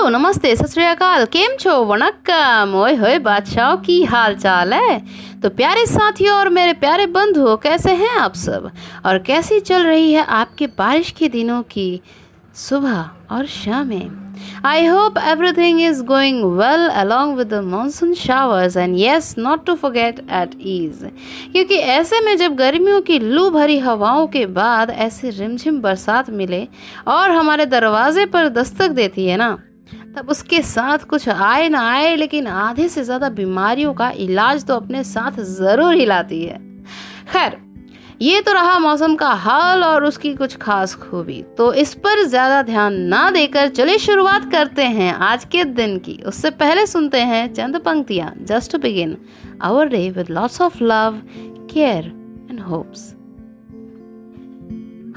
Hello नमस्ते सत श्रीकाल केम छो? वनक्कम ओए होए बादशाह की हाल चाल है? तो प्यारे साथियों और मेरे प्यारे बंधुओं कैसे हैं आप सब? और कैसी चल रही है आपके बारिश के दिनों की सुबह और शामें? I hope everything is going well along with the monsoon showers and yes, not to forget at ease. क्योंकि ऐसे में जब गर्मियों की लू भरी हवाओं के बाद ऐसे रिमझिम बरसात मिले और हमारे दरवाजे पर दस्तक देती है ना तब उसके साथ कुछ आए ना आए, लेकिन आधे से ज़्यादा बीमारियों का इलाज तो अपने साथ ज़रूर ही लाती है। खैर, ये तो रहा मौसम का हाल और उसकी कुछ खास खूबी। तो इस पर ज़्यादा ध्यान ना देकर चलिए शुरुआत करते हैं आज के दिन की। उससे पहले सुनते हैं चंद पंक्तियाँ, just begin our day with lots of love care and hopes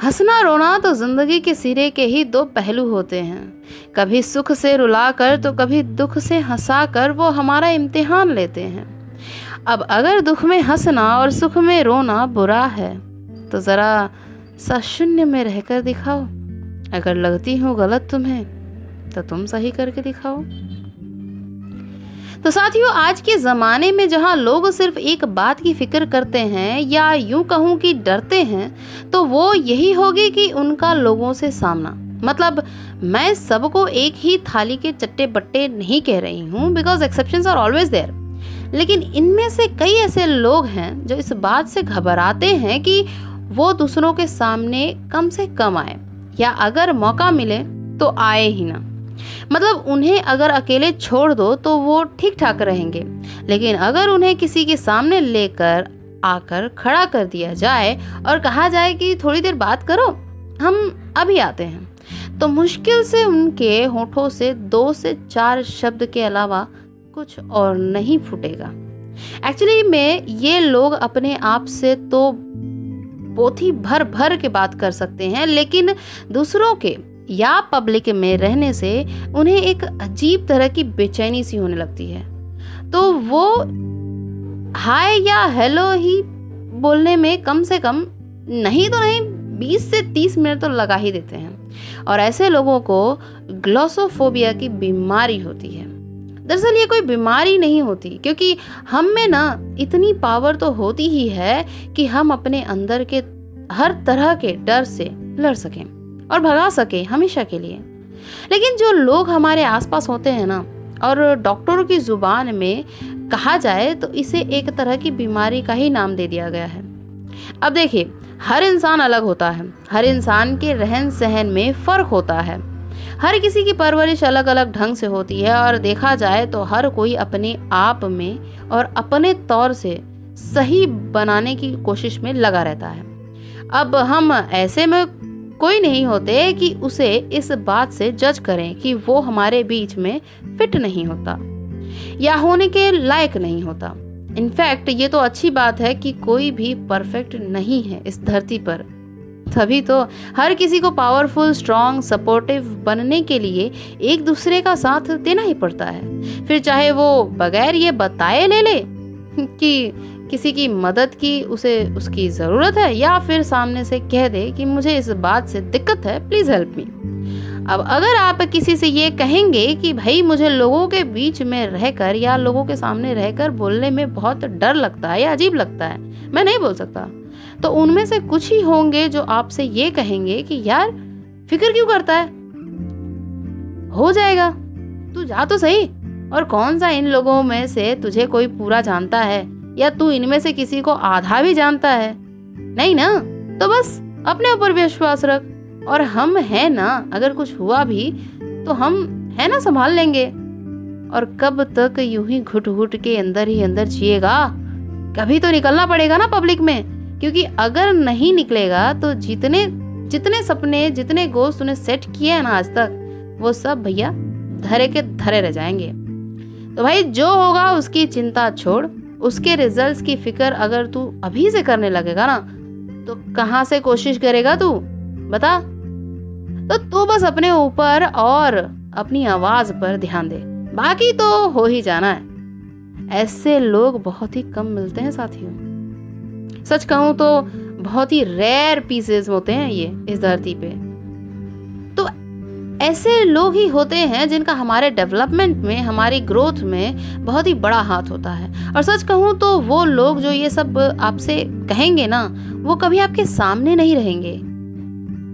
हंसना रोना तो ज़िंदगी के सिरे के ही दो पहलू होते हैं। कभी सुख से रुलाकर तो कभी दुख से हंसाकर वो हमारा इम्तिहान लेते हैं। अब अगर दुख में हंसना और सुख में रोना बुरा है तो ज़रा सा शून्य में रहकर दिखाओ। अगर लगती हूँ गलत तुम्हें तो तुम सही करके दिखाओ। तो साथियों, आज के ज़माने में जहाँ लोग सिर्फ़ एक बात की फ़िक्र करते हैं या यूँ कहूँ कि डरते हैं तो वो यही होगी कि उनका लोगों से सामना। मतलब मैं सबको एक ही थाली के चट्टे बट्टे नहीं कह रही हूँ because exception are always there लेकिन इनमें से कई ऐसे लोग हैं जो इस बात से घबराते हैं कि वो दूसरों के सामने कम से कम आए, या अगर मौका मिले तो आए ही ना। मतलब उन्हें अगर अकेले छोड़ दो तो वो ठीक ठाक रहेंगे। लेकिन अगर उन्हें किसी के सामने लेकर आकर खड़ा कर दिया जाए और कहा जाए कि थोड़ी देर बात करो, हम अभी आते हैं। तो मुश्किल से उनके होठों से दो से चार शब्द के अलावा कुछ और नहीं फूटेगा। एक्चुअली में ये लोग अपने आप से तो पोथी भर भर के बात कर सकते हैं, लेकिन दूसरों के या पब्लिक में रहने से उन्हें एक अजीब तरह की बेचैनी सी होने लगती है। तो वो हाय या हेलो ही बोलने में कम से कम नहीं तो नहीं 20 से 30 मिनट तो लगा ही देते हैं। और ऐसे लोगों को ग्लोसोफोबिया की बीमारी होती है। दरअसल ये कोई बीमारी नहीं होती, क्योंकि हम में ना इतनी पावर तो होती ही है कि हम अपने अंदर के हर तरह के डर से लड़ सकें। और भगा सके हमेशा के लिए। लेकिन जो लोग हमारे आसपास होते हैं ना, और डॉक्टरों की ज़ुबान में कहा जाए तो इसे एक तरह की बीमारी का ही नाम दे दिया गया है। अब देखिए, हर इंसान अलग होता है। हर इंसान के रहन सहन में फ़र्क होता है। हर किसी की परवरिश अलग अलग ढंग से होती है और देखा जाए तो हर कोई अपने आप में और अपने तौर से सही बनाने की कोशिश में लगा रहता है। अब हम ऐसे में कोई नहीं होते कि उसे इस बात से जज करें कि वो हमारे बीच में फिट नहीं होता, या होने के लायक नहीं होता। इनफैक्ट ये तो अच्छी बात है कि कोई भी परफेक्ट नहीं है इस धरती पर। तभी तो हर किसी को पावरफुल स्ट्रॉन्ग सपोर्टिव बनने के लिए एक दूसरे का साथ देना ही पड़ता है। फिर चाहे वो बगैर ये बताए ले ले कि किसी की मदद की उसे उसकी ज़रूरत है, या फिर सामने से कह दे कि मुझे इस बात से दिक्कत है प्लीज़ हेल्प मी अब अगर आप किसी से ये कहेंगे कि भाई मुझे लोगों के बीच में रहकर या लोगों के सामने रहकर बोलने में बहुत डर लगता है या अजीब लगता है, मैं नहीं बोल सकता। तो उनमें से कुछ ही होंगे जो आपसे ये कहेंगे कि यार, फ़िक्र क्यों करता है? हो जाएगा। तू जा तो सही। और कौन सा इन लोगों में से तुझे कोई पूरा जानता है? या तू इनमें से किसी को आधा भी जानता है? नहीं ना? तो बस अपने ऊपर विश्वास रख। और हम है ना, अगर कुछ हुआ भी तो हम है ना संभाल लेंगे। और कब तक यूँ ही घुट घुट के अंदर ही अंदर जिएगा? कभी तो निकलना पड़ेगा ना पब्लिक में। क्योंकि अगर नहीं निकलेगा तो जितने जितने सपने, जितने गोश्त तूने सेट किए हैं ना आज तक, वो सब भैया धरे के धरे रह जाएँगे। तो भाई, जो होगा उसकी चिंता छोड़, उसके रिजल्ट्स की फ़िक्र अगर तू अभी से करने लगेगा ना तो कहाँ से कोशिश करेगा तू? बता। तो तू बस अपने ऊपर और अपनी आवाज़ पर ध्यान दे। बाकी तो हो ही जाना है। ऐसे लोग बहुत ही कम मिलते हैं साथियों। सच कहूँ तो बहुत ही रेयर पीसेस होते हैं ये इस धरती पे। ऐसे लोग ही होते हैं जिनका हमारे डेवलपमेंट में, हमारी ग्रोथ में बहुत ही बड़ा हाथ होता है। और सच कहूँ तो वो लोग जो ये सब आपसे कहेंगे ना, वो कभी आपके सामने नहीं रहेंगे।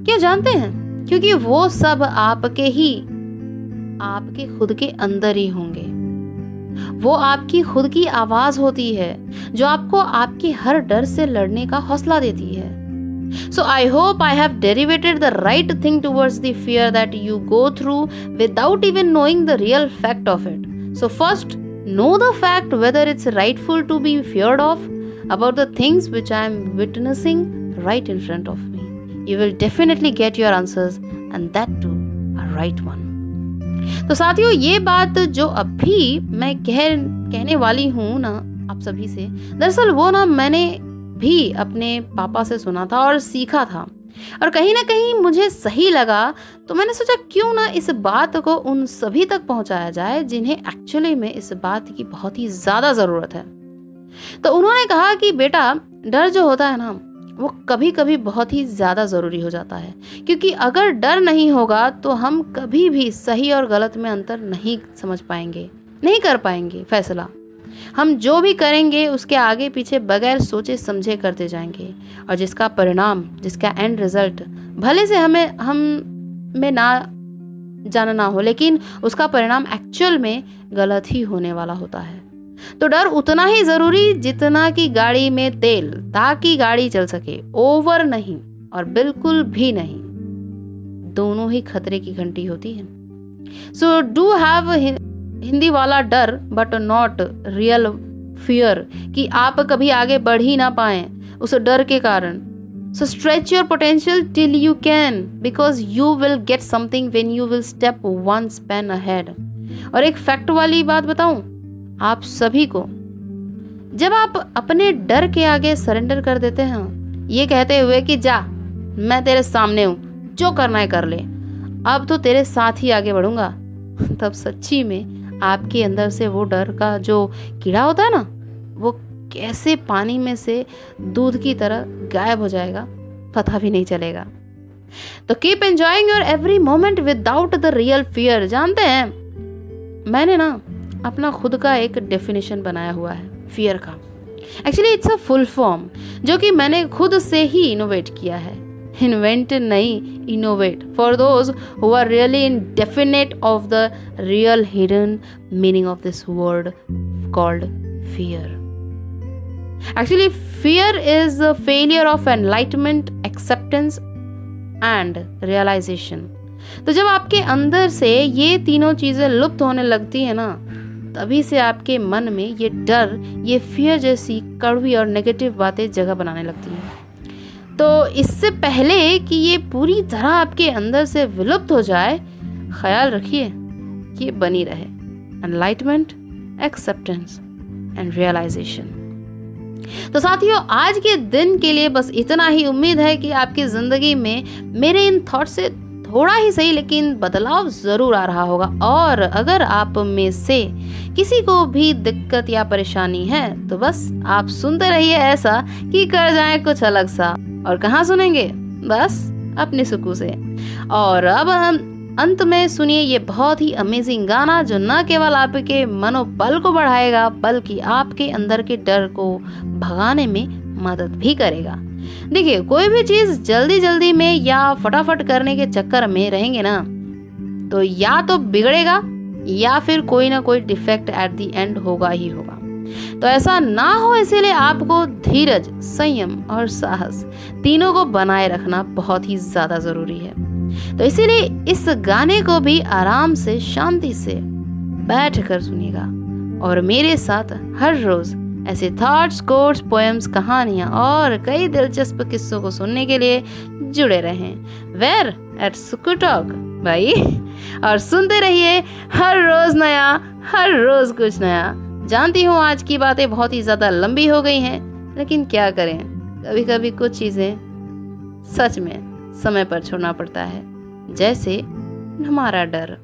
क्यों जानते हैं? क्योंकि वो सब आपके ही, आपके खुद के अंदर ही होंगे। वो आपकी खुद की आवाज़ होती है, जो आपको आपके हर डर से लड़ने का हौसला देती है। So I hope I have derivated the right thing towards the fear that you go through without even knowing the real fact of it. So, first, know the fact whether it's rightful to be feared of about the things which I am witnessing right in front of me. You will definitely get your answers and that too a right one. तो साथियों ये बात जो अभी मैं कह कहने वाली हूँ ना आप सभी से दरअसल वो ना मैंने भी अपने पापा से सुना था और सीखा था। और कहीं ना कहीं मुझे सही लगा तो मैंने सोचा क्यों ना इस बात को उन सभी तक पहुँचाया जाए जिन्हें एक्चुअली में इस बात की बहुत ही ज़्यादा ज़रूरत है। तो उन्होंने कहा कि, बेटा, डर जो होता है ना, वो कभी कभी बहुत ही ज़्यादा ज़रूरी हो जाता है। क्योंकि अगर डर नहीं होगा तो हम कभी भी सही और गलत में अंतर नहीं समझ पाएँगे, नहीं कर पाएँगे फैसला। हम जो भी करेंगे, उसके आगे पीछे बगैर सोचे समझे करते जाएँगे। और जिसका परिणाम, जिसका एंड रिज़ल्ट भले से हमें, हम में ना जानना हो, लेकिन उसका परिणाम एक्चुअल में गलत ही होने वाला होता है। तो डर उतना ही ज़रूरी जितना कि गाड़ी में तेल, ताकि गाड़ी चल सके। ओवर नहीं, और बिल्कुल भी नहीं। दोनों ही खतरे की घंटी होती है। सो डू हैव हिंदी वाला डर बट नॉट रियल फियर कि आप कभी आगे बढ़ ही ना पाए उस डर के कारण। So stretch your potential till you can because you will get something when you will step one span ahead और एक फैक्ट वाली बात बताऊँ, आप सभी को, जब आप अपने डर के आगे सरेंडर कर देते हैं, ये कहते हुए कि जा, मैं तेरे सामने हूँ, जो करना है कर ले। अब तो तेरे साथ ही आगे बढ़ूँगा, तब सच्ची में आपके अंदर से वो डर का जो कीड़ा होता है ना, वो कैसे पानी में से दूध की तरह गायब हो जाएगा, पता भी नहीं चलेगा। तो keep enjoying your every moment without the real fear जानते हैं? मैंने ना अपना खुद का एक डेफिनेशन बनाया हुआ है फियर का। Actually it's a full form जो कि मैंने खुद से ही इनोवेट किया है। इन्वेंट नहीं innovate for those who are really in definite of the real hidden meaning of this word called fear actually fear is failure of enlightenment acceptance and realization तो जब आपके अंदर से ये तीनों चीज़ें लुप्त होने लगती है ना, तभी से आपके मन में ये डर, ये फियर जैसी कड़वी और नेगेटिव बातें जगह बनाने लगती हैं। तो इससे पहले कि ये पूरी तरह आपके अंदर से विलुप्त हो जाए, ख्याल रखिए कि ये बनी रहे। एनलाइटमेंट एक्सेप्टेंस एंड रियलाइजेशन तो साथियों, आज के दिन के लिए बस इतना ही उम्मीद है कि आपकी ज़िंदगी में मेरे इन थॉट से थोड़ा ही सही, लेकिन बदलाव ज़रूर आ रहा होगा। और अगर आप में से किसी को भी दिक्कत या परेशानी है तो बस आप सुनते रहिए ऐसा कि कर जाए कुछ अलग सा। और कहाँ सुनेंगे? बस अपने सुकू से। और अब हम अंत में सुनिए ये बहुत ही अमेजिंग गाना जो न केवल आपके मनोबल को बढ़ाएगा, बल्कि आपके अंदर के डर को भगाने में मदद भी करेगा। देखिए, कोई भी चीज़ जल्दी जल्दी में या फटाफट करने के चक्कर में रहेंगे ना तो या तो बिगड़ेगा या फिर कोई ना कोई डिफेक्ट एट द एंड होगा ही होगा। तो ऐसा ना हो, इसीलिए आपको धीरज, संयम और साहस तीनों को बनाए रखना बहुत ही ज़्यादा ज़रूरी है। तो इसीलिए इस गाने को भी आराम से, शांति से बैठ कर सुनिएगा। और मेरे साथ हर रोज ऐसे थॉट्स कोर्स पोएम्स कहानियाँ और कई दिलचस्प किस्सों को सुनने के लिए जुड़े रहें। वेर एट सुकुटॉक भाई और सुनते रहिए हर रोज नया, हर रोज कुछ नया। जानती हूँ आज की बातें बहुत ही ज़्यादा लंबी हो गई हैं, लेकिन क्या करें? कभी कभी कुछ चीज़ें सच में समय पर छोड़ना पड़ता है, जैसे हमारा डर।